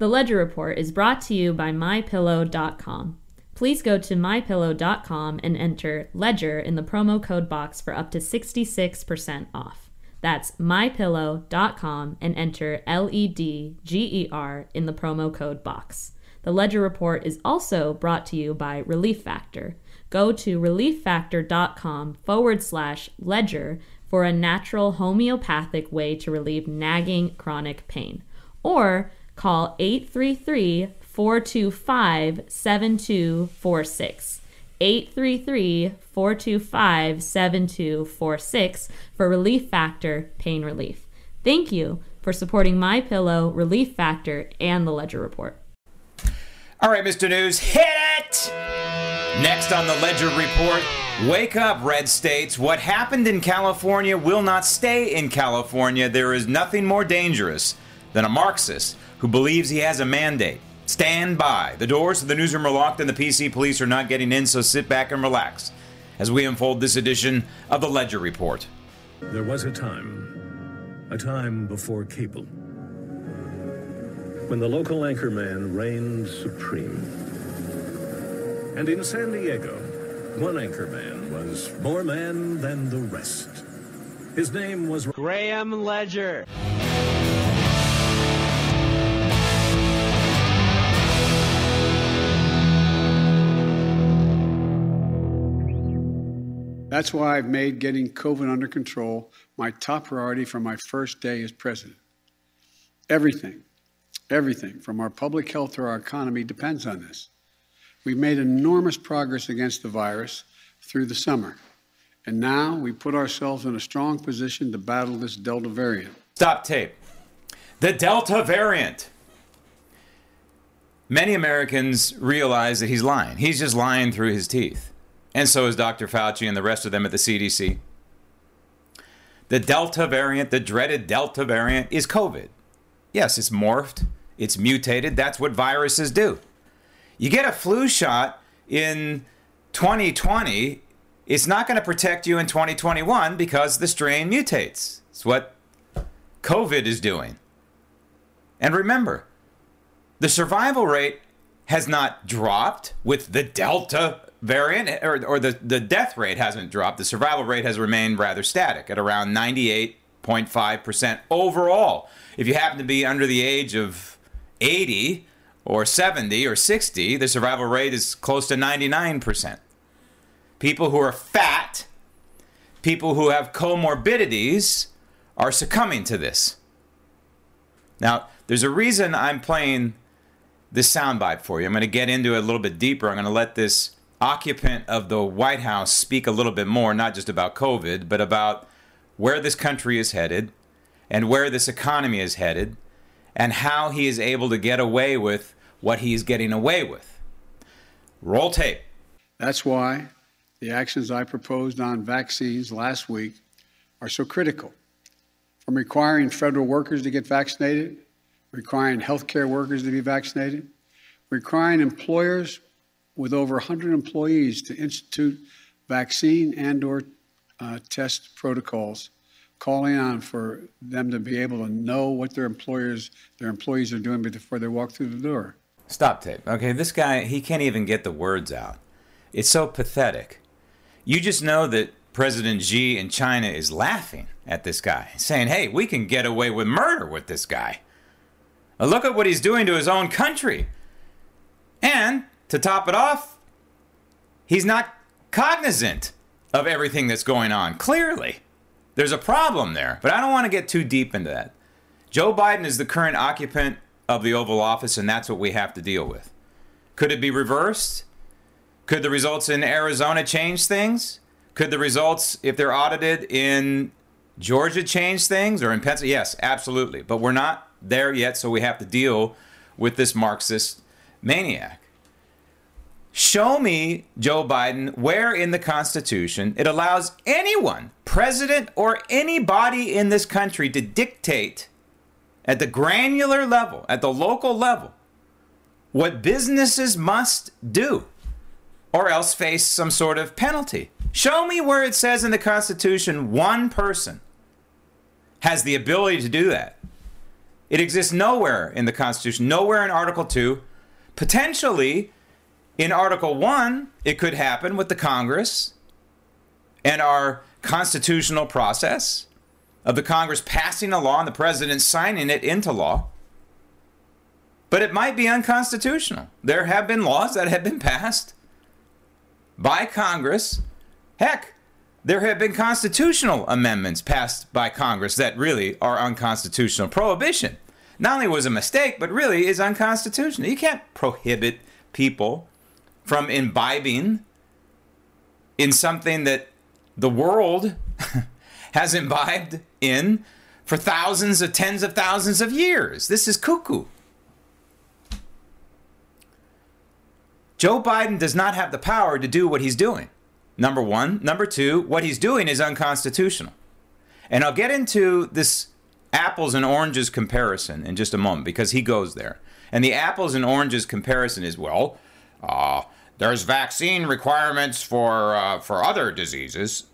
The Ledger Report is brought to you by MyPillow.com. Please go to MyPillow.com and enter Ledger in the promo code box for up to 66% off. That's MyPillow.com and enter L-E-D-G-E-R in the promo code box. The Ledger Report is also brought to you by Relief Factor. Go to relieffactor.com forward slash ledger for a natural homeopathic way to relieve nagging chronic pain. Or call 833 425 7246. 833 425 7246 for Relief Factor Pain Relief. Thank you for supporting My Pillow, Relief Factor, and the Ledger Report. All right, Mr. News, hit it! Next on the Ledger Report, wake up, red states. What happened in California will not stay in California. There is nothing more dangerous than a Marxist who believes he has a mandate. Stand by. The doors to the newsroom are locked and the PC police are not getting in, so sit back and relax as we unfold this edition of the Ledger Report. There was a time, a time before cable, when the local anchorman reigned supreme. And in San Diego, one anchorman was more man than the rest. His name was Graham Ledger. That's why I've made getting COVID under control my top priority from my first day as president. Everything, everything from our public health to our economy depends on this. We've made enormous progress against the virus through the summer, and now we put ourselves in a strong position to battle this Delta variant. Stop tape. The Delta variant. Many Americans realize that he's lying. He's just lying through his teeth. And so is Dr. Fauci and the rest of them at the CDC. The Delta variant, the dreaded Delta variant, is COVID. Yes, it's morphed, it's mutated. That's what viruses do. You get a flu shot in 2020, it's not going to protect you in 2021 because the strain mutates. It's what COVID is doing. And remember, the survival rate has not dropped with the Delta variant, or, or the, the death rate hasn't dropped. The survival rate has remained rather static at around 98.5% overall. If you happen to be under the age of 80 or 70 or 60, the survival rate is close to 99%. People who are fat, people who have comorbidities, are succumbing to this. Now, there's a reason I'm playing this soundbite for you. I'm going to get into it a little bit deeper. I'm going to let this occupant of the White House speak a little bit more, not just about COVID, but about where this country is headed and where this economy is headed and how he is able to get away with what he is getting away with. Roll tape. That's why the actions I proposed on vaccines last week are so critical. From requiring federal workers to get vaccinated, requiring healthcare workers to be vaccinated, requiring employers with over 100 employees to institute vaccine and or uh, test protocols calling on for them to be able to know what their employers their employees are doing before they walk through the door. Stop tape okay this guy he can't even get the words out. It's so pathetic. You just know that president xi in china is laughing at this guy saying hey we can get away with murder with this guy. Look at what he's doing to his own country. And to top it off, he's not cognizant of everything that's going on. Clearly, there's a problem there, but I don't want to get too deep into that. Joe Biden is the current occupant of the Oval Office, and that's what we have to deal with. Could it be reversed? Could the results in Arizona change things? Could the results, if they're audited in Georgia, change things or in Pennsylvania? Yes, absolutely. But we're not there yet, so we have to deal with this Marxist maniac. Show me, Joe Biden, where in the Constitution it allows anyone, president or anybody in this country, to dictate at the granular level, at the local level, what businesses must do or else face some sort of penalty. Show me where it says in the Constitution one person has the ability to do that. It exists nowhere in the Constitution, nowhere in Article 2. Potentially, in Article 1, it could happen with the Congress and our constitutional process of the Congress passing a law and the president signing it into law. But it might be unconstitutional. There have been laws that have been passed by Congress. Heck, there have been constitutional amendments passed by Congress that really are unconstitutional. Prohibition not only was a mistake, but really is unconstitutional. You can't prohibit people from imbibing in something that the world has imbibed in for thousands of tens of thousands of years. This is cuckoo. Joe Biden does not have the power to do what he's doing. Number one. Number two, what he's doing is unconstitutional. And I'll get into this apples and oranges comparison in just a moment because he goes there. And the apples and oranges comparison is well, uh, there's vaccine requirements for uh, for other diseases.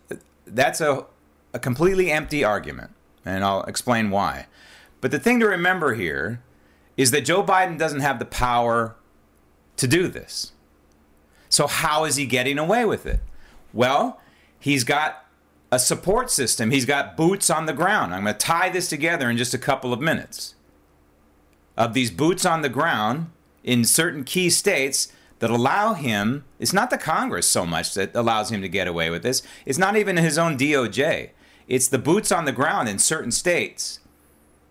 That's a, a completely empty argument, and I'll explain why. But the thing to remember here is that Joe Biden doesn't have the power to do this. So how is he getting away with it? Well, he's got a support system. He's got boots on the ground. I'm going to tie this together in just a couple of minutes. Of these boots on the ground in certain key states that allow him, it's not the Congress so much that allows him to get away with this. It's not even his own DOJ. It's the boots on the ground in certain states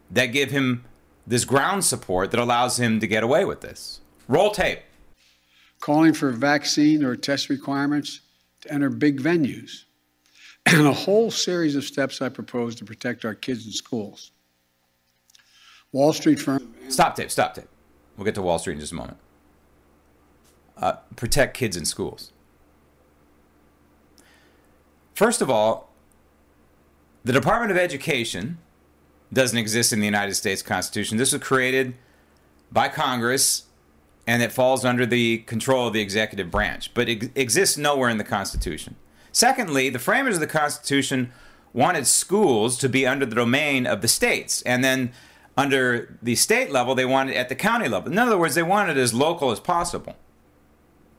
that give him this ground support that allows him to get away with this. Roll tape. Calling for vaccine or test requirements to enter big venues and a whole series of steps I propose to protect our kids in schools. Wall Street firm. Stop tape, stop tape. We'll get to Wall Street in just a moment. Uh, protect kids in schools. First of all, the Department of Education doesn't exist in the United States Constitution. This was created by Congress and it falls under the control of the executive branch, but it exists nowhere in the Constitution. Secondly, the framers of the Constitution wanted schools to be under the domain of the states. And then under the state level, they wanted at the county level. In other words, they wanted it as local as possible.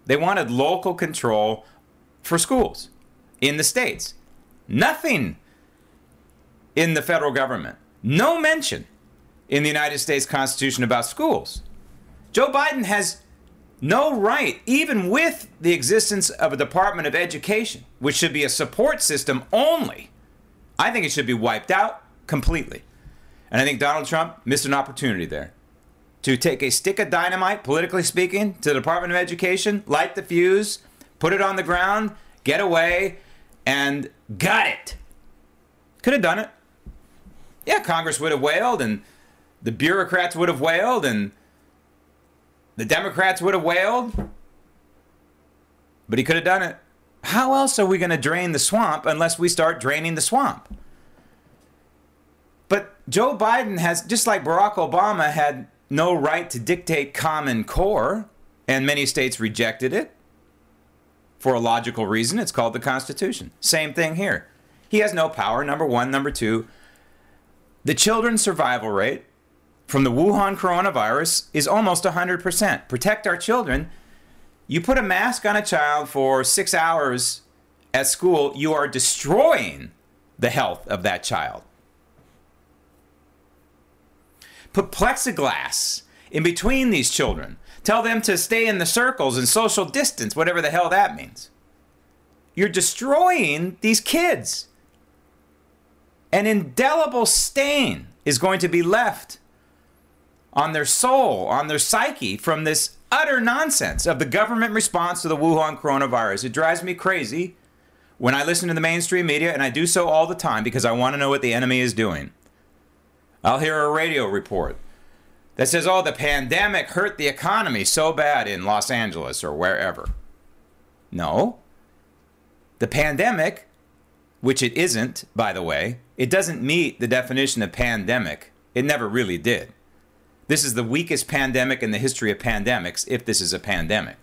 They wanted local control for schools in the states. Nothing in the federal government. No mention in the United States Constitution about schools. Joe Biden has no right, even with the existence of a Department of Education, which should be a support system only. I think it should be wiped out completely. And I think Donald Trump missed an opportunity there to take a stick of dynamite, politically speaking, to the Department of Education, light the fuse, put it on the ground, get away, and got it. Could have done it. Yeah, Congress would have wailed, and the bureaucrats would have wailed, and the Democrats would have wailed, but he could have done it. How else are we going to drain the swamp unless we start draining the swamp? But Joe Biden has, just like Barack Obama had no right to dictate Common Core, and many states rejected it for a logical reason. It's called the Constitution. Same thing here. He has no power, number one. Number two, the children's survival rate from the Wuhan coronavirus is almost 100%. Protect our children. You put a mask on a child for six hours at school, you are destroying the health of that child. Put plexiglass in between these children. Tell them to stay in the circles and social distance, whatever the hell that means. You're destroying these kids. An indelible stain is going to be left on their soul, on their psyche from this utter nonsense of the government response to the Wuhan coronavirus. It drives me crazy when I listen to the mainstream media, and I do so all the time because I want to know what the enemy is doing. I'll hear a radio report that says, oh, the pandemic hurt the economy so bad in Los Angeles or wherever. No. The pandemic, which it isn't, by the way, it doesn't meet the definition of pandemic. It never really did. This is the weakest pandemic in the history of pandemics, if this is a pandemic.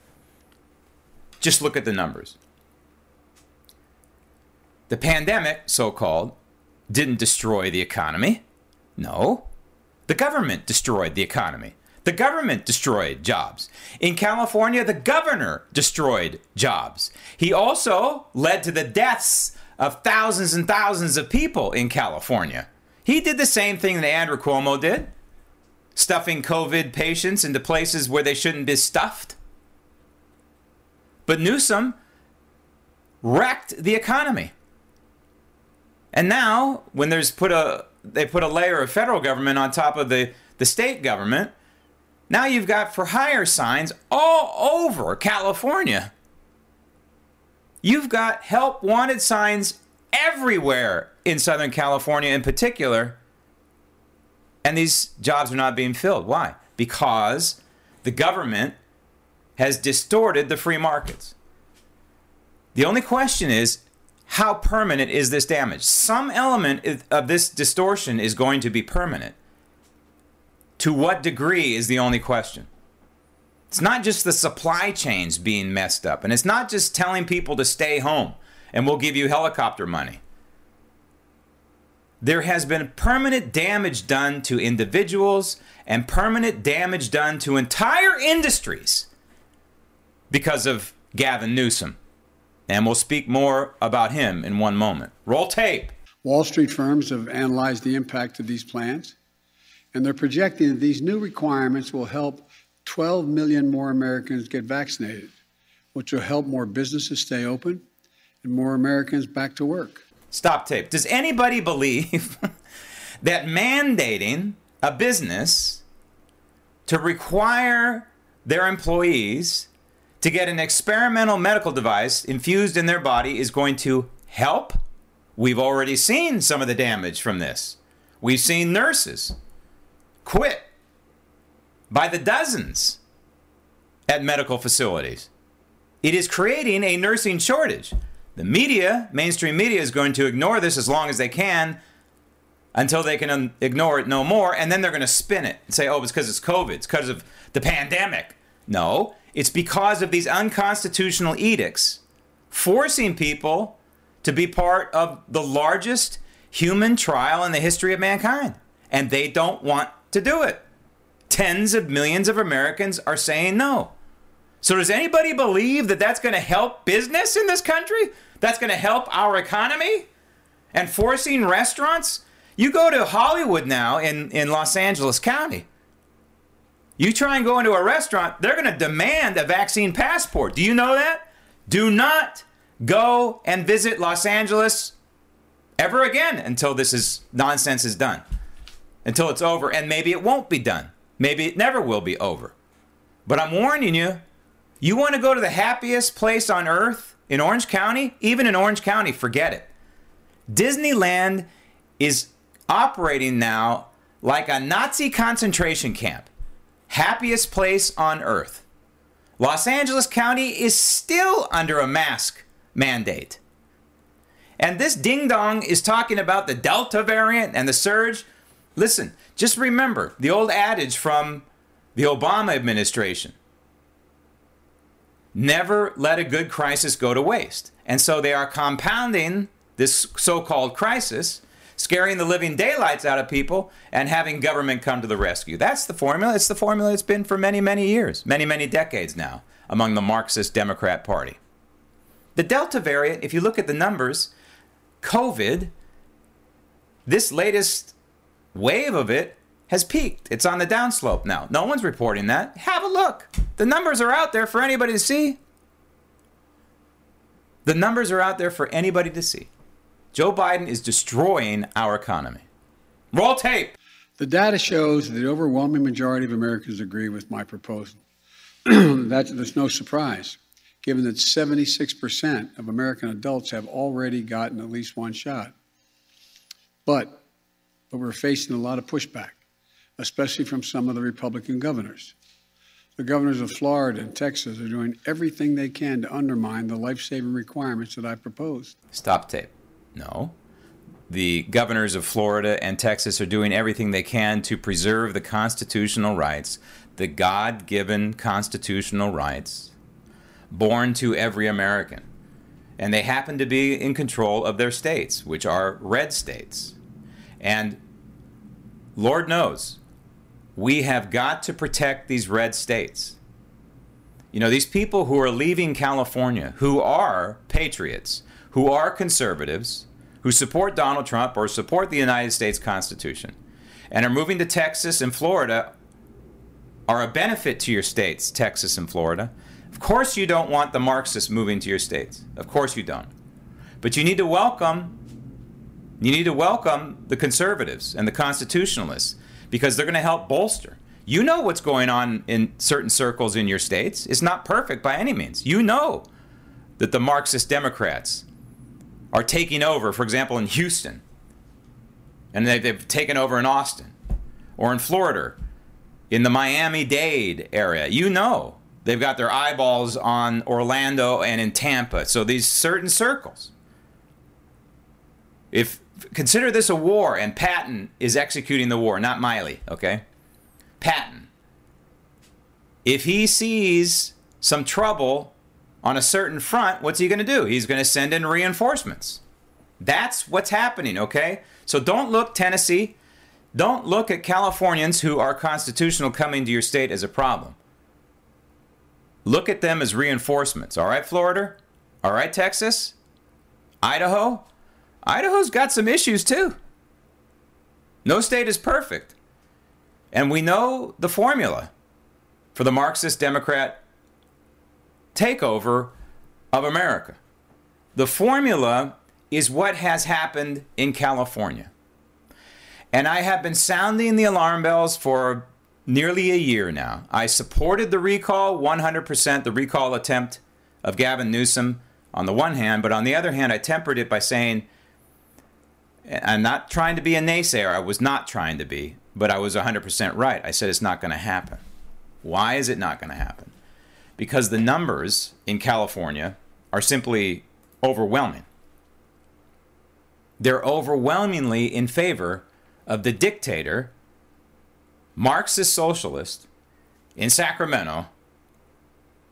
Just look at the numbers. The pandemic, so called, didn't destroy the economy. No. The government destroyed the economy. The government destroyed jobs. In California, the governor destroyed jobs. He also led to the deaths of thousands and thousands of people in California. He did the same thing that Andrew Cuomo did, stuffing COVID patients into places where they shouldn't be stuffed. But Newsom wrecked the economy. And now, when there's put a they put a layer of federal government on top of the, the state government, now you've got for hire signs all over California. You've got help wanted signs everywhere in Southern California in particular. And these jobs are not being filled. Why? Because the government has distorted the free markets. The only question is how permanent is this damage? Some element of this distortion is going to be permanent. To what degree is the only question. It's not just the supply chains being messed up, and it's not just telling people to stay home and we'll give you helicopter money. There has been permanent damage done to individuals and permanent damage done to entire industries because of Gavin Newsom. And we'll speak more about him in one moment. Roll tape. Wall Street firms have analyzed the impact of these plans, and they're projecting that these new requirements will help 12 million more Americans get vaccinated, which will help more businesses stay open and more Americans back to work. Stop tape. Does anybody believe that mandating a business to require their employees to get an experimental medical device infused in their body is going to help. We've already seen some of the damage from this. We've seen nurses quit by the dozens at medical facilities. It is creating a nursing shortage. The media, mainstream media, is going to ignore this as long as they can until they can un- ignore it no more, and then they're going to spin it and say, oh, it's because it's COVID, it's because of the pandemic. No, it's because of these unconstitutional edicts forcing people to be part of the largest human trial in the history of mankind. And they don't want to do it. Tens of millions of Americans are saying no. So, does anybody believe that that's going to help business in this country? That's going to help our economy? And forcing restaurants? You go to Hollywood now in, in Los Angeles County. You try and go into a restaurant, they're going to demand a vaccine passport. Do you know that? Do not go and visit Los Angeles ever again until this is nonsense is done. Until it's over and maybe it won't be done. Maybe it never will be over. But I'm warning you, you want to go to the happiest place on earth in Orange County? Even in Orange County, forget it. Disneyland is operating now like a Nazi concentration camp happiest place on earth. Los Angeles County is still under a mask mandate. And this ding dong is talking about the Delta variant and the surge. Listen, just remember the old adage from the Obama administration never let a good crisis go to waste. And so they are compounding this so called crisis scaring the living daylights out of people, and having government come to the rescue. That's the formula. It's the formula it's been for many, many years, many, many decades now among the Marxist Democrat Party. The Delta variant, if you look at the numbers, COVID, this latest wave of it has peaked. It's on the downslope now. No one's reporting that. Have a look. The numbers are out there for anybody to see. The numbers are out there for anybody to see. Joe Biden is destroying our economy. Roll tape. The data shows that the overwhelming majority of Americans agree with my proposal. That's, there's no surprise, given that 76% of American adults have already gotten at least one shot. But, but we're facing a lot of pushback. especially from some of the Republican governors. The governors of Florida and Texas are doing everything they can to undermine the life saving requirements that I proposed. Stop tape. No. The governors of Florida and Texas are doing everything they can to preserve the constitutional rights, the God given constitutional rights born to every American. And they happen to be in control of their states, which are red states. And Lord knows, we have got to protect these red states. You know, these people who are leaving California, who are patriots, who are conservatives, who support Donald Trump or support the United States Constitution, and are moving to Texas and Florida, are a benefit to your states, Texas and Florida. Of course, you don't want the Marxists moving to your states. Of course, you don't. But you need to welcome. You need to welcome the conservatives and the constitutionalists because they're going to help bolster. You know what's going on in certain circles in your states. It's not perfect by any means. You know that the Marxist Democrats are taking over, for example, in Houston, and they've taken over in Austin or in Florida, in the Miami Dade area. You know they've got their eyeballs on Orlando and in Tampa. So these certain circles. If consider this a war, and Patton is executing the war, not Milley, okay? Patton. If he sees some trouble on a certain front, what's he going to do? He's going to send in reinforcements. That's what's happening, okay? So don't look, Tennessee, don't look at Californians who are constitutional coming to your state as a problem. Look at them as reinforcements, all right, Florida? All right, Texas? Idaho? Idaho's got some issues too. No state is perfect. And we know the formula for the Marxist Democrat takeover of America. The formula is what has happened in California. And I have been sounding the alarm bells for nearly a year now. I supported the recall 100%, the recall attempt of Gavin Newsom on the one hand, but on the other hand, I tempered it by saying I'm not trying to be a naysayer. I was not trying to be, but I was 100% right. I said it's not going to happen. Why is it not going to happen? Because the numbers in California are simply overwhelming. They're overwhelmingly in favor of the dictator, Marxist socialist in Sacramento,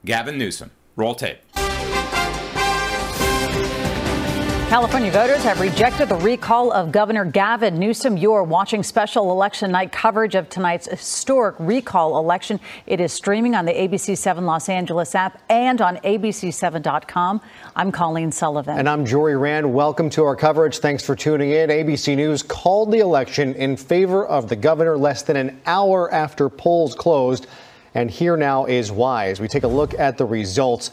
Gavin Newsom. Roll tape. California voters have rejected the recall of Governor Gavin Newsom. You are watching special election night coverage of tonight's historic recall election. It is streaming on the ABC 7 Los Angeles app and on ABC7.com. I'm Colleen Sullivan. And I'm Jory Rand. Welcome to our coverage. Thanks for tuning in. ABC News called the election in favor of the governor less than an hour after polls closed. And here now is why. As we take a look at the results,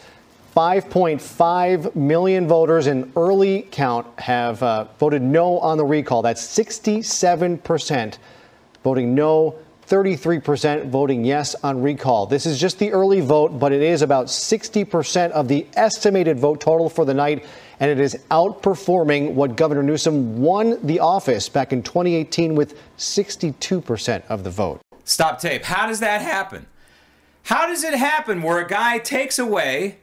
5.5 million voters in early count have uh, voted no on the recall. That's 67% voting no, 33% voting yes on recall. This is just the early vote, but it is about 60% of the estimated vote total for the night, and it is outperforming what Governor Newsom won the office back in 2018 with 62% of the vote. Stop tape. How does that happen? How does it happen where a guy takes away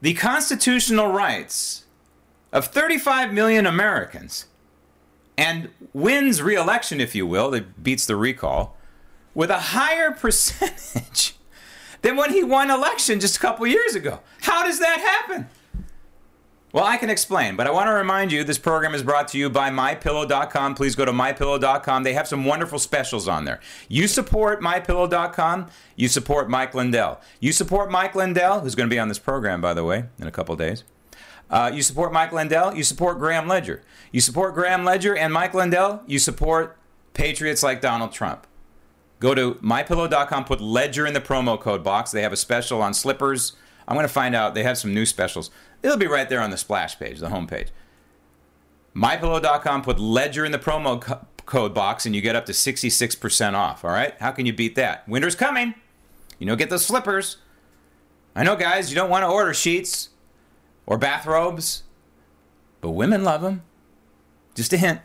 the constitutional rights of 35 million Americans and wins re-election, if you will, that beats the recall, with a higher percentage than when he won election just a couple years ago. How does that happen? Well, I can explain, but I want to remind you this program is brought to you by mypillow.com. Please go to mypillow.com. They have some wonderful specials on there. You support mypillow.com, you support Mike Lindell. You support Mike Lindell, who's going to be on this program, by the way, in a couple days. Uh, you support Mike Lindell, you support Graham Ledger. You support Graham Ledger and Mike Lindell, you support patriots like Donald Trump. Go to mypillow.com, put Ledger in the promo code box. They have a special on slippers. I'm going to find out. They have some new specials. It'll be right there on the splash page, the homepage. MyPillow.com, put Ledger in the promo co- code box, and you get up to 66% off. All right? How can you beat that? Winter's coming. You know, get those slippers. I know, guys, you don't want to order sheets or bathrobes, but women love them. Just a hint.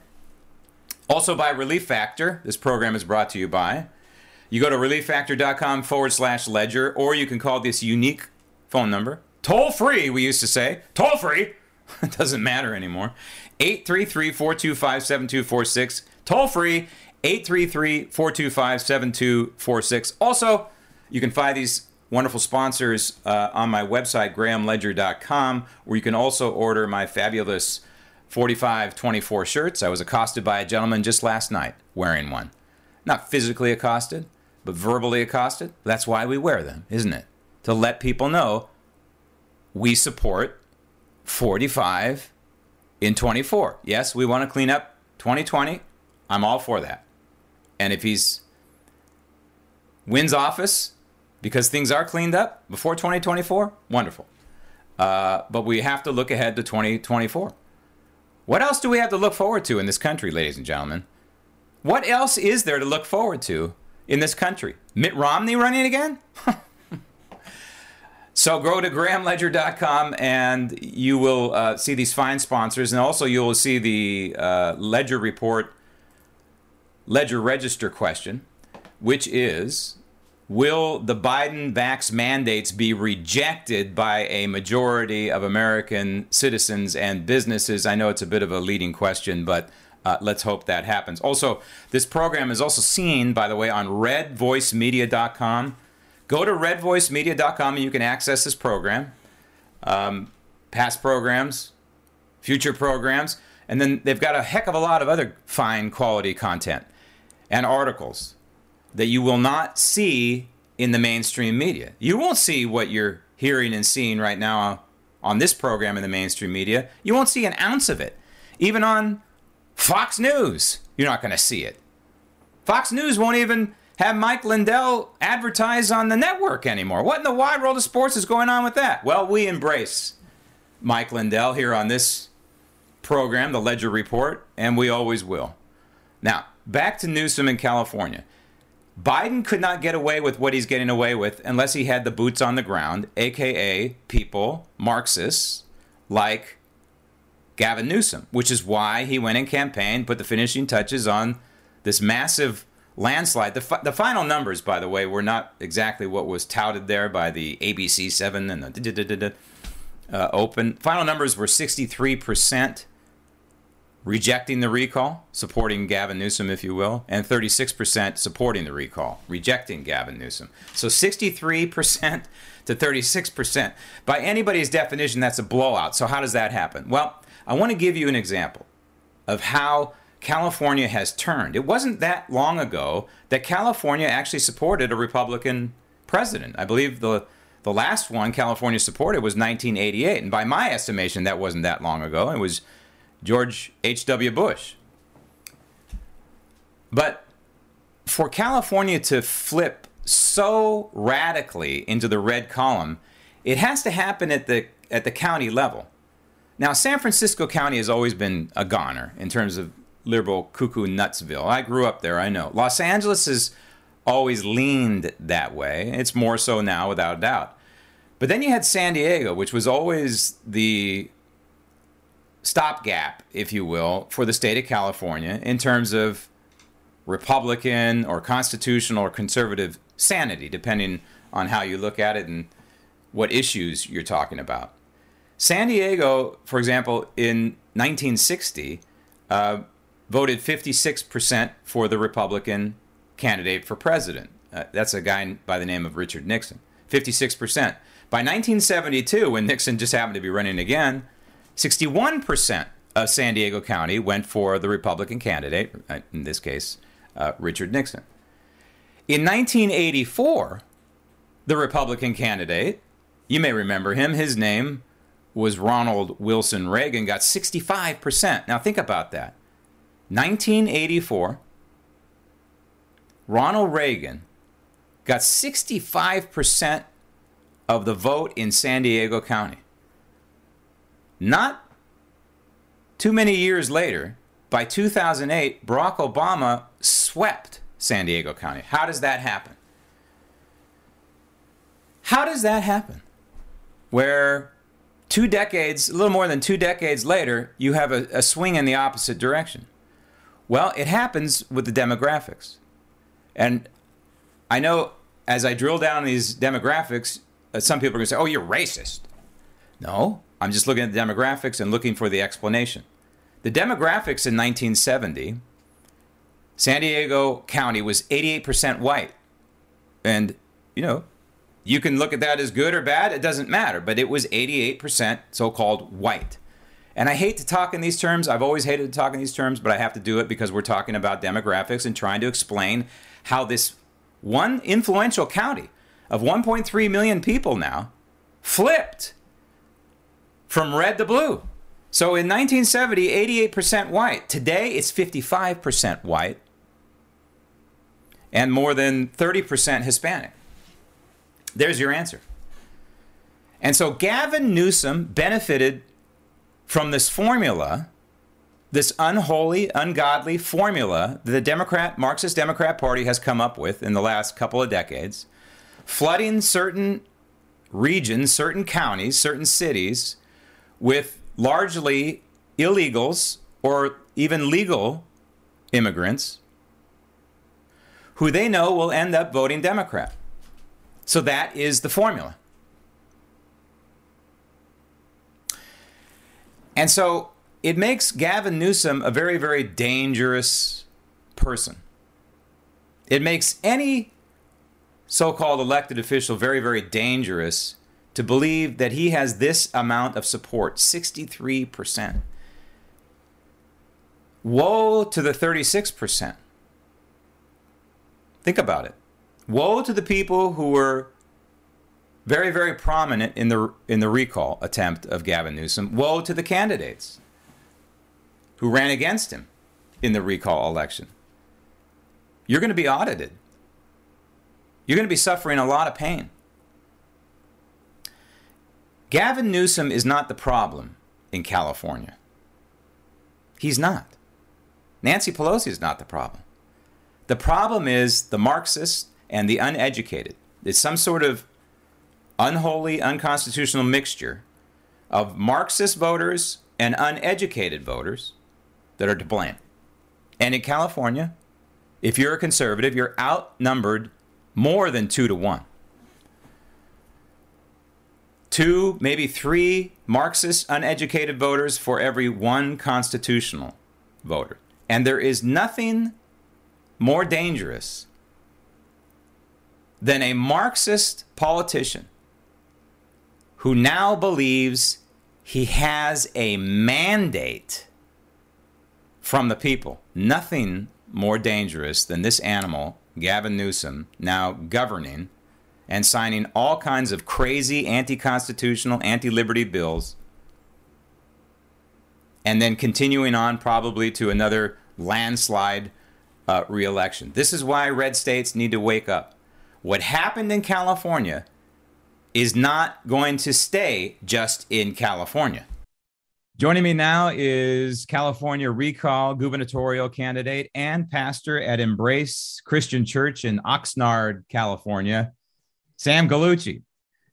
Also by Relief Factor. This program is brought to you by. You go to relieffactor.com forward slash ledger, or you can call this unique phone number. Toll free, we used to say. Toll free. it doesn't matter anymore. 833 425 7246. Toll free, 833 425 7246. Also, you can find these wonderful sponsors uh, on my website, grahamledger.com, where you can also order my fabulous 4524 shirts. I was accosted by a gentleman just last night wearing one. Not physically accosted, but verbally accosted. That's why we wear them, isn't it? To let people know we support 45 in 24. Yes, we want to clean up 2020. I'm all for that. And if he's wins office because things are cleaned up before 2024, wonderful. Uh, but we have to look ahead to 2024. What else do we have to look forward to in this country, ladies and gentlemen? What else is there to look forward to in this country? Mitt Romney running again? so go to grahamledger.com and you will uh, see these fine sponsors, and also you will see the uh, Ledger report, Ledger register question, which is Will the Biden vax mandates be rejected by a majority of American citizens and businesses? I know it's a bit of a leading question, but uh, let's hope that happens. Also, this program is also seen, by the way, on redvoicemedia.com. Go to redvoicemedia.com and you can access this program, um, past programs, future programs, and then they've got a heck of a lot of other fine quality content and articles that you will not see in the mainstream media. You won't see what you're hearing and seeing right now on this program in the mainstream media. You won't see an ounce of it. Even on Fox News, you're not going to see it. Fox News won't even have Mike Lindell advertise on the network anymore. What in the wide world of sports is going on with that? Well, we embrace Mike Lindell here on this program, the Ledger Report, and we always will. Now, back to Newsom in California. Biden could not get away with what he's getting away with unless he had the boots on the ground, aka people, Marxists, like Gavin Newsom, which is why he went and campaigned, put the finishing touches on this massive landslide. The, fi- the final numbers, by the way, were not exactly what was touted there by the ABC 7 and the uh, open. Final numbers were 63% rejecting the recall, supporting Gavin Newsom, if you will, and 36% supporting the recall, rejecting Gavin Newsom. So 63% to 36%. By anybody's definition, that's a blowout. So, how does that happen? Well, I want to give you an example of how California has turned. It wasn't that long ago that California actually supported a Republican president. I believe the the last one California supported was 1988, and by my estimation, that wasn't that long ago. It was George H.W. Bush. But for California to flip so radically into the red column, it has to happen at the at the county level. Now, San Francisco County has always been a goner in terms of liberal cuckoo nutsville. I grew up there, I know. Los Angeles has always leaned that way. It's more so now, without a doubt. But then you had San Diego, which was always the stopgap, if you will, for the state of California in terms of Republican or constitutional or conservative sanity, depending on how you look at it and what issues you're talking about. San Diego, for example, in 1960, uh, voted 56% for the Republican candidate for president. Uh, that's a guy by the name of Richard Nixon. 56%. By 1972, when Nixon just happened to be running again, 61% of San Diego County went for the Republican candidate, uh, in this case, uh, Richard Nixon. In 1984, the Republican candidate, you may remember him, his name was Ronald Wilson Reagan, got 65%. Now think about that. 1984, Ronald Reagan got 65% of the vote in San Diego County. Not too many years later, by 2008, Barack Obama swept San Diego County. How does that happen? How does that happen? Where two decades, a little more than two decades later, you have a, a swing in the opposite direction. Well, it happens with the demographics. And I know as I drill down these demographics, uh, some people are going to say, oh, you're racist. No, I'm just looking at the demographics and looking for the explanation. The demographics in 1970, San Diego County was 88% white. And, you know, you can look at that as good or bad, it doesn't matter, but it was 88% so called white. And I hate to talk in these terms. I've always hated to talk in these terms, but I have to do it because we're talking about demographics and trying to explain how this one influential county of 1.3 million people now flipped from red to blue. So in 1970, 88% white. Today, it's 55% white and more than 30% Hispanic. There's your answer. And so Gavin Newsom benefited from this formula, this unholy, ungodly formula that the Democrat, Marxist Democrat Party has come up with in the last couple of decades, flooding certain regions, certain counties, certain cities with largely illegals or even legal immigrants who they know will end up voting Democrat. So that is the formula. And so it makes Gavin Newsom a very, very dangerous person. It makes any so called elected official very, very dangerous to believe that he has this amount of support 63%. Woe to the 36%. Think about it. Woe to the people who were very, very prominent in the in the recall attempt of Gavin Newsom. Woe to the candidates who ran against him in the recall election. You're going to be audited. You're going to be suffering a lot of pain. Gavin Newsom is not the problem in California. He's not. Nancy Pelosi is not the problem. The problem is the Marxists and the uneducated. It's some sort of unholy, unconstitutional mixture of Marxist voters and uneducated voters that are to blame. And in California, if you're a conservative, you're outnumbered more than two to one. Two, maybe three Marxist uneducated voters for every one constitutional voter. And there is nothing more dangerous than a Marxist politician who now believes he has a mandate from the people. Nothing more dangerous than this animal, Gavin Newsom, now governing and signing all kinds of crazy anti constitutional, anti liberty bills, and then continuing on probably to another landslide uh, re election. This is why red states need to wake up. What happened in California is not going to stay just in California. Joining me now is California recall gubernatorial candidate and pastor at Embrace Christian Church in Oxnard, California, Sam Gallucci.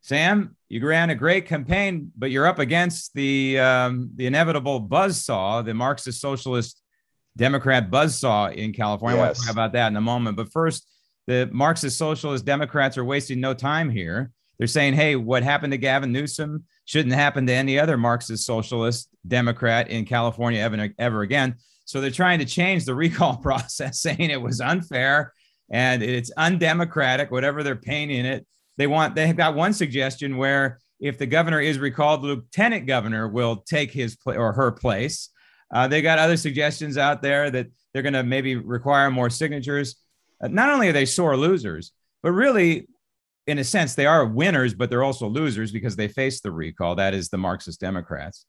Sam, you ran a great campaign, but you're up against the um, the inevitable buzzsaw, the Marxist Socialist Democrat buzzsaw in California. Yes. I want to talk about that in a moment. But first, the Marxist Socialist Democrats are wasting no time here. They're saying, hey, what happened to Gavin Newsom shouldn't happen to any other Marxist Socialist Democrat in California ever, ever again. So they're trying to change the recall process, saying it was unfair and it's undemocratic, whatever they're painting it. They want, they've got one suggestion where if the governor is recalled, the lieutenant governor will take his pl- or her place. Uh, they got other suggestions out there that they're going to maybe require more signatures. Uh, not only are they sore losers, but really, in a sense, they are winners, but they're also losers because they face the recall. That is the Marxist Democrats.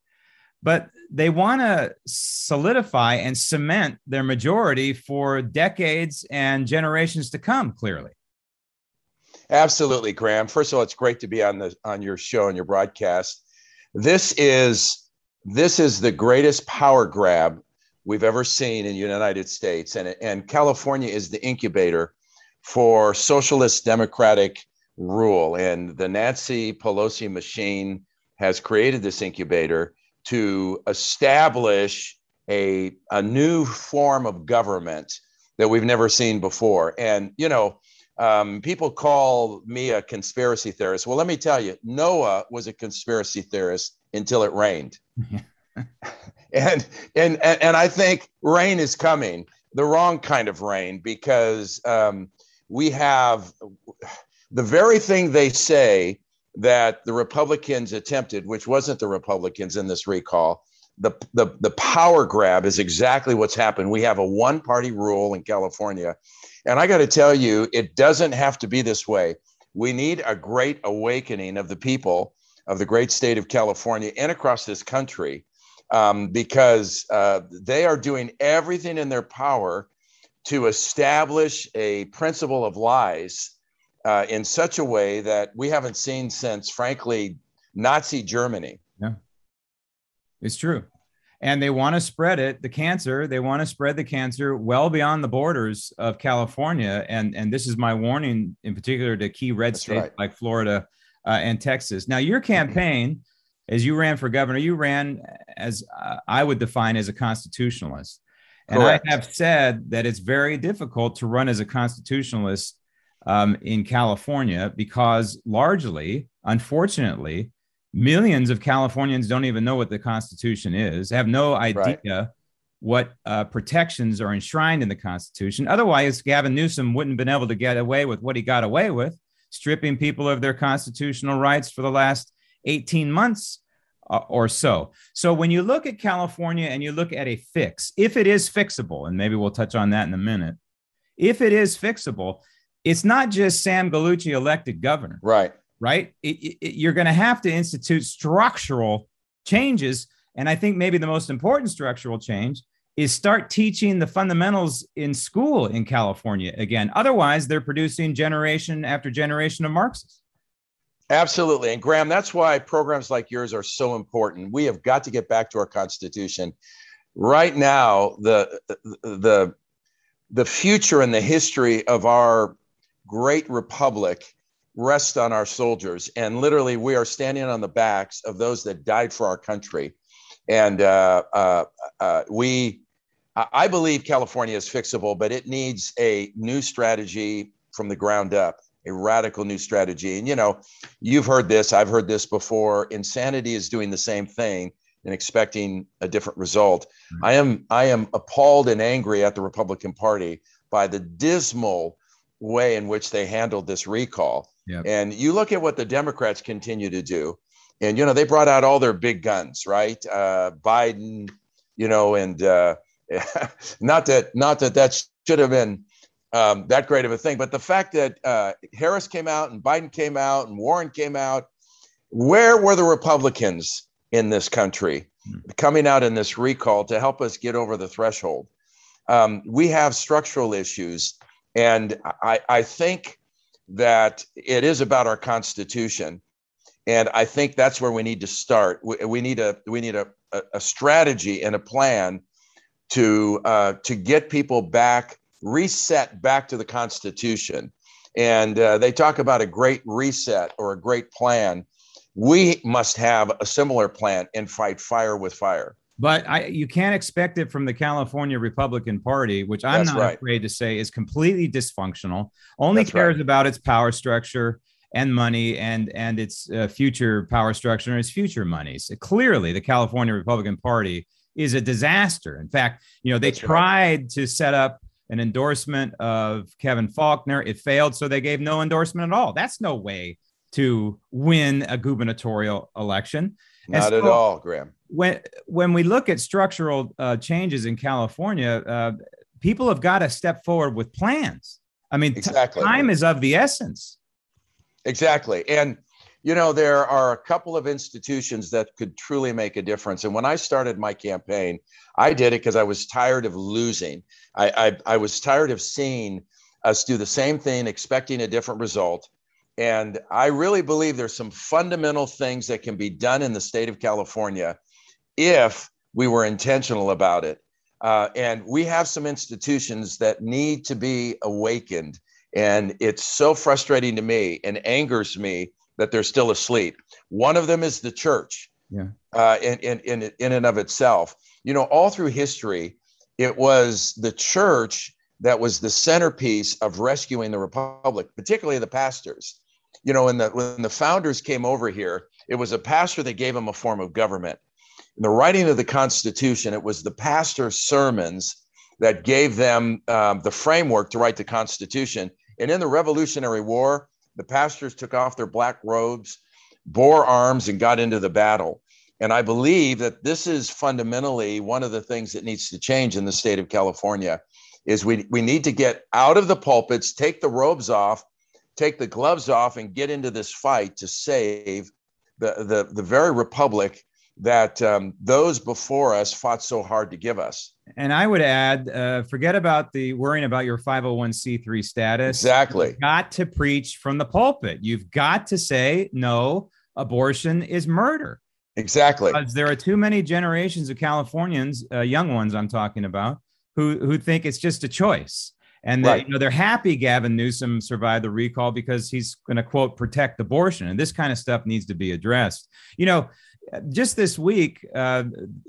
But they want to solidify and cement their majority for decades and generations to come, clearly. Absolutely, Graham. First of all, it's great to be on the on your show and your broadcast. This is this is the greatest power grab we've ever seen in the United States. And, and California is the incubator for socialist democratic rule. And the Nancy Pelosi machine has created this incubator to establish a, a new form of government that we've never seen before. And, you know, um, people call me a conspiracy theorist. Well, let me tell you, Noah was a conspiracy theorist until it rained. and, and, and I think rain is coming, the wrong kind of rain, because um, we have the very thing they say that the Republicans attempted, which wasn't the Republicans in this recall, the, the, the power grab is exactly what's happened. We have a one party rule in California. And I got to tell you, it doesn't have to be this way. We need a great awakening of the people of the great state of California and across this country um, because uh, they are doing everything in their power to establish a principle of lies uh, in such a way that we haven't seen since, frankly, Nazi Germany. Yeah, it's true. And they want to spread it, the cancer, they want to spread the cancer well beyond the borders of California. And, and this is my warning in particular to key red That's states right. like Florida uh, and Texas. Now, your campaign, as you ran for governor, you ran as uh, I would define as a constitutionalist. And Correct. I have said that it's very difficult to run as a constitutionalist um, in California because largely, unfortunately, millions of Californians don't even know what the Constitution is, have no idea right. what uh, protections are enshrined in the Constitution. Otherwise, Gavin Newsom wouldn't have been able to get away with what he got away with, stripping people of their constitutional rights for the last 18 months uh, or so. So when you look at California and you look at a fix, if it is fixable, and maybe we'll touch on that in a minute, if it is fixable, it's not just Sam Gallucci elected governor. Right. Right. It, it, you're going to have to institute structural changes. And I think maybe the most important structural change is start teaching the fundamentals in school in California again. Otherwise, they're producing generation after generation of Marxists. Absolutely. And Graham, that's why programs like yours are so important. We have got to get back to our Constitution. Right now, the the the future and the history of our great republic rests on our soldiers. And literally, we are standing on the backs of those that died for our country. And uh, uh, uh, we, I believe California is fixable, but it needs a new strategy from the ground up, a radical new strategy. And, you know, you've heard this, I've heard this before. Insanity is doing the same thing and expecting a different result. Mm-hmm. I am I am appalled and angry at the Republican Party by the dismal way in which they handled this recall. Yep. And you look at what the Democrats continue to do, and you know they brought out all their big guns, right? Uh, Biden, you know, and uh, not that not that that should have been um, that great of a thing, but the fact that uh, Harris came out and Biden came out and Warren came out, where were the Republicans in this country mm-hmm. coming out in this recall to help us get over the threshold? Um, we have structural issues and I, I think that it is about our Constitution. And I think that's where we need to start. We, we need a we need a, a, strategy and a plan to uh, to get people back reset back to the Constitution. And uh, they talk about a great reset or a great plan. We must have a similar plan and fight fire with fire. But I, you can't expect it from the California Republican Party, which I'm That's not right. afraid to say is completely dysfunctional. Only That's cares right. about its power structure and money and and its uh, future power structure and its future monies. Clearly, the California Republican Party is a disaster. In fact, you know they That's tried right. to set up an endorsement of Kevin Faulconer. It failed, so they gave no endorsement at all. That's no way to win a gubernatorial election. Not so, at all, Graham when when we look at structural uh, changes in California, uh, people have got to step forward with plans. I mean, exactly. Time is of the essence. Exactly, and you know there are a couple of institutions that could truly make a difference. And when I started my campaign, I did it because I was tired of losing. I, I I was tired of seeing us do the same thing, expecting a different result. And I really believe there's some fundamental things that can be done in the state of California if we were intentional about it. Uh, and we have some institutions that need to be awakened. And it's so frustrating to me and angers me that they're still asleep. One of them is the church yeah. uh, in, in, in, in and of itself. you know, all through history, it was the church that was the centerpiece of rescuing the republic, particularly the pastors. You know, when the when the founders came over here, it was a pastor that gave them a form of government. In the writing of the Constitution, it was the pastor's sermons that gave them um, the framework to write the Constitution. And in the Revolutionary War, the pastors took off their black robes, bore arms, and got into the battle. And I believe that this is fundamentally one of the things that needs to change in the state of California is we, we need to get out of the pulpits, take the robes off, take the gloves off, and get into this fight to save the, the, the very republic that um, those before us fought so hard to give us. And I would add, uh, forget about the worrying about your 501c3 status. Exactly. You've got to preach from the pulpit. You've got to say, no, abortion is murder. Exactly. Because there are too many generations of Californians, uh, young ones I'm talking about, who, who think it's just a choice. And right. you know, they're happy Gavin Newsom survived the recall because he's going to quote protect abortion, and this kind of stuff needs to be addressed. You know, just this week, uh,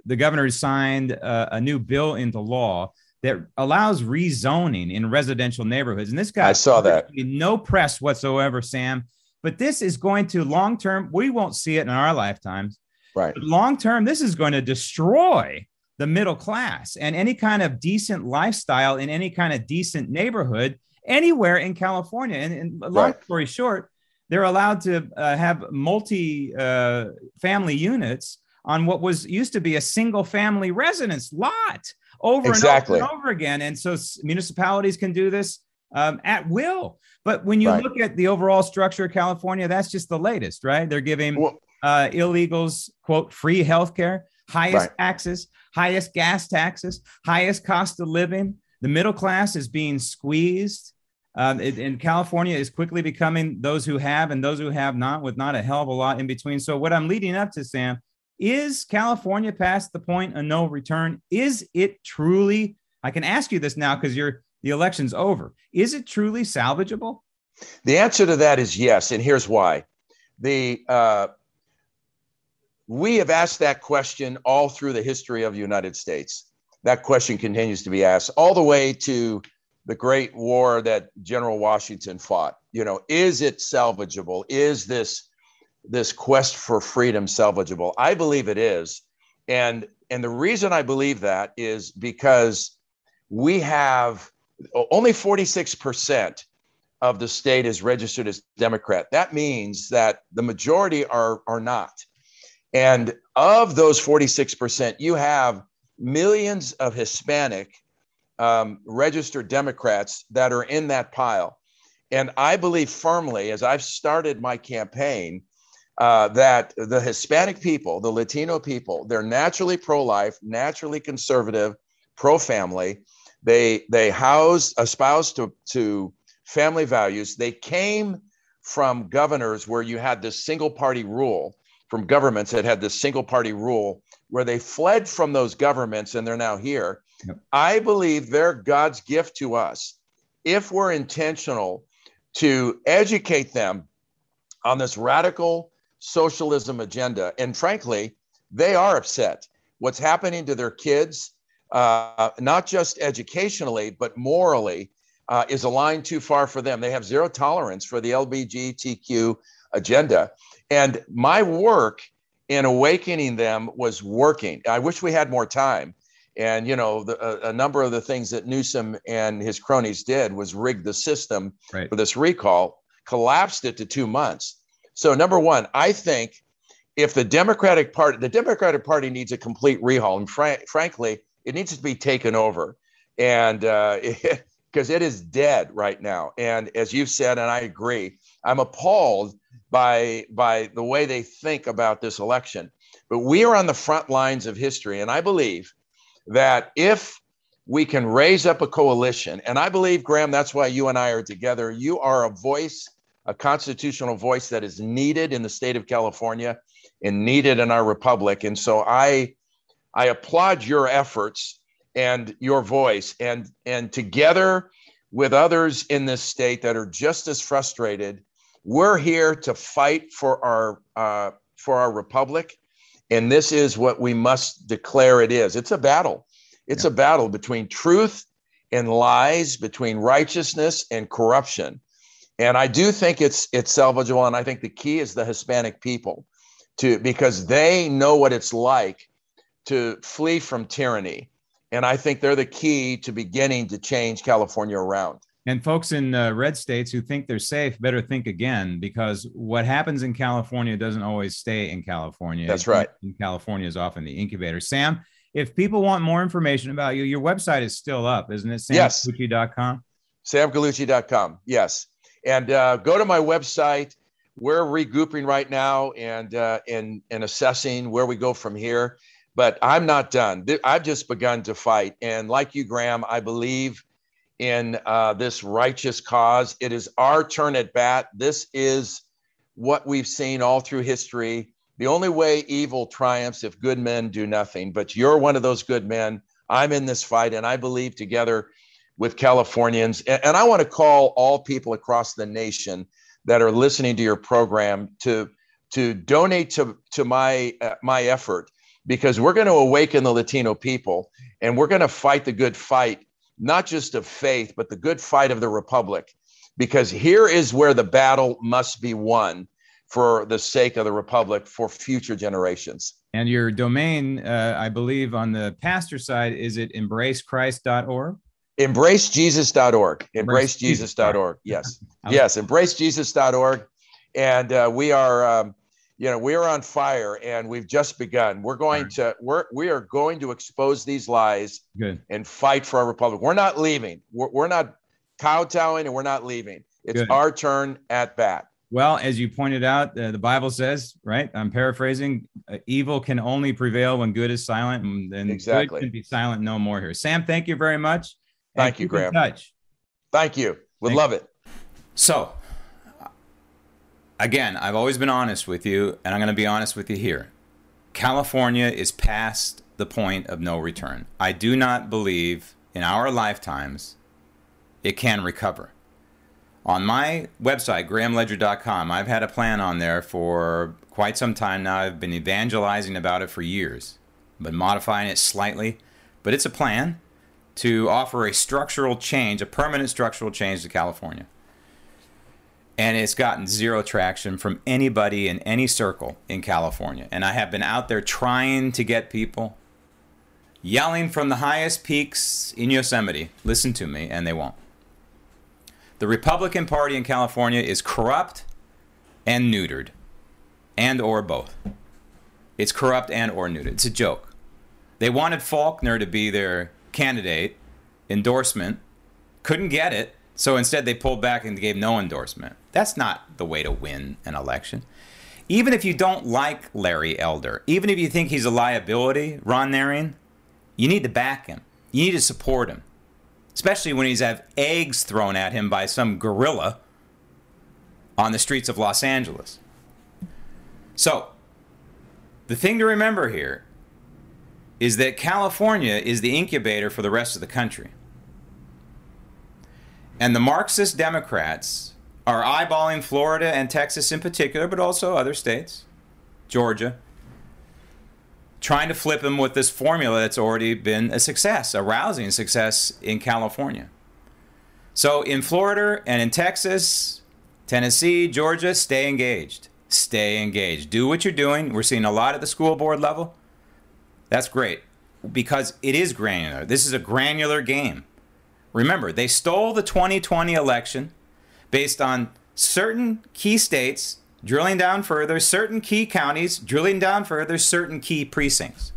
the governor signed uh, a new bill into law that allows rezoning in residential neighborhoods. And this guy, I saw that. No press whatsoever, Sam. But this is going to long term, we won't see it in our lifetimes. Right. Long term, this is going to destroy the middle class and any kind of decent lifestyle in any kind of decent neighborhood anywhere in California. And, and long right. story short, they're allowed to uh, have multi uh, family units on what was used to be a single family residence lot over exactly. and over and over again. And so municipalities can do this um, at will. But when you right. look at the overall structure of California, that's just the latest, right? They're giving well, uh, illegals, quote, free health care, highest right. taxes, highest gas taxes, highest cost of living. The middle class is being squeezed. Um, and California is quickly becoming those who have and those who have not, with not a hell of a lot in between. So, what I'm leading up to, Sam, is California past the point of no return? Is it truly? I can ask you this now because you're the election's over. Is it truly salvageable? The answer to that is yes, and here's why. The uh, we have asked that question all through the history of the United States. That question continues to be asked all the way to the great war that General Washington fought. You know, is it salvageable? Is this this quest for freedom salvageable? I believe it is. And and the reason I believe that is because we have only 46% of the state is registered as Democrat. That means that the majority are are not. And of those 46%, you have millions of Hispanic um, registered Democrats that are in that pile. And I believe firmly, as I've started my campaign, uh, that the Hispanic people, the Latino people, they're naturally pro-life, naturally conservative, pro-family. They they house espouse to to family values. They came from governors where you had this single party rule, from governments that had this single party rule, where they fled from those governments and they're now here. Yep. I believe they're God's gift to us if we're intentional to educate them on this radical socialism agenda. And frankly, they are upset. What's happening to their kids, uh, not just educationally, but morally, uh, is a line too far for them. They have zero tolerance for the LBGTQ agenda. And my work in awakening them was working. I wish we had more time. And you know, the, a, a, number of the things that Newsom and his cronies did was rig the system right. for this recall, collapsed it to two months. So number one, I think if the Democratic Party, the Democratic Party needs a complete rehaul, and fr- frankly, it needs to be taken over, and because uh, it is dead right now. And as you've said, and I agree, I'm appalled by by the way they think about this election. But we are on the front lines of history, and I believe that if we can raise up a coalition, and I believe, Graham, that's why you and I are together. You are a voice, a constitutional voice that is needed in the state of California and needed in our republic. And so I, I applaud your efforts and your voice, and and together with others in this state that are just as frustrated, we're here to fight for our uh, for our republic And this is what we must declare it is. It's a battle. It's yeah. a battle between truth and lies, between righteousness and corruption. And I do think it's it's salvageable. And I think the key is the Hispanic people to because they know what it's like to flee from tyranny. And I think they're the key to beginning to change California around. And folks in uh, red states who think they're safe better think again because what happens in California doesn't always stay in California. That's right. In California is often the incubator. Sam, if people want more information about you, your website is still up, isn't it? SamGallucci.com. Yes. SamGallucci.com. Yes. And uh, go to my website. We're regrouping right now and uh, and and assessing where we go from here. But I'm not done. I've just begun to fight. And like you, Graham, I believe in uh, this righteous cause. It is our turn at bat. This is what we've seen all through history. The only way evil triumphs if good men do nothing. But you're one of those good men. I'm in this fight, and I believe together with Californians. And, and I want to call all people across the nation that are listening to your program to to donate to to my uh, my effort because we're going to awaken the Latino people and we're going to fight the good fight not just of faith, but the good fight of the republic. Because here is where the battle must be won for the sake of the republic for future generations. And your domain, uh, I believe, on the pastor side, is it embracechrist.org? Embracejesus.org. Embracejesus.org. Yes. yes. Embracejesus.org. And uh, we are. Um, you know we're on fire and we've just begun we're going right. to we're we are going to expose these lies Good. and fight for our republic we're not leaving we're, we're not kowtowing and we're not leaving it's Good. our turn at bat well as you pointed out uh, the bible says right i'm paraphrasing uh, evil can only prevail when good is silent and, and exactly. good can be silent no more here sam thank you very much thank you graham touch thank you would thank love you. it so again, I've always been honest with you, and I'm going to be honest with you here. California is past the point of no return. I do not believe in our lifetimes it can recover. On my website, grahamledger.com, I've had a plan on there for quite some time now. I've been evangelizing about it for years, but modifying it slightly. But it's a plan to offer a structural change, a permanent structural change to California and it's gotten zero traction from anybody in any circle in California. And I have been out there trying to get people yelling from the highest peaks in Yosemite, listen to me, and they won't. The Republican Party in California is corrupt and neutered, and or both. It's corrupt and or neutered. It's a joke. They wanted Faulconer to be their candidate endorsement, couldn't get it, so instead they pulled back and gave no endorsement. That's not the way to win an election. Even if you don't like Larry Elder, even if you think he's a liability, Ron Narian, you need to back him. You need to support him. Especially when he's have eggs thrown at him by some gorilla on the streets of Los Angeles. So, the thing to remember here is that California is the incubator for the rest of the country. And the Marxist Democrats are eyeballing Florida and Texas in particular, but also other states, Georgia, trying to flip them with this formula that's already been a success, a rousing success in California. So in Florida and in Texas, Tennessee, Georgia, stay engaged. Stay engaged. Do what you're doing. We're seeing a lot at the school board level. That's great because it is granular. This is a granular game. Remember, they stole the 2020 election based on certain key states drilling down further, certain key counties drilling down further, certain key precincts.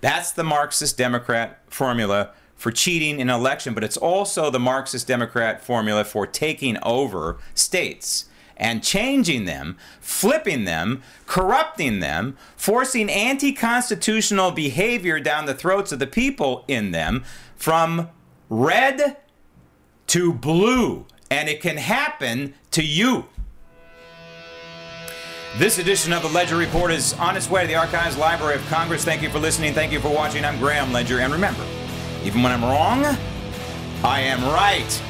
That's the Marxist Democrat formula for cheating in an election, but it's also the Marxist Democrat formula for taking over states and changing them, flipping them, corrupting them, forcing anti constitutional behavior down the throats of the people in them from red to blue and it can happen to you. This edition of the Ledger Report is on its way to the Archives Library of Congress. Thank you for listening. Thank you for watching. I'm Graham Ledger. And remember, even when I'm wrong, I am right.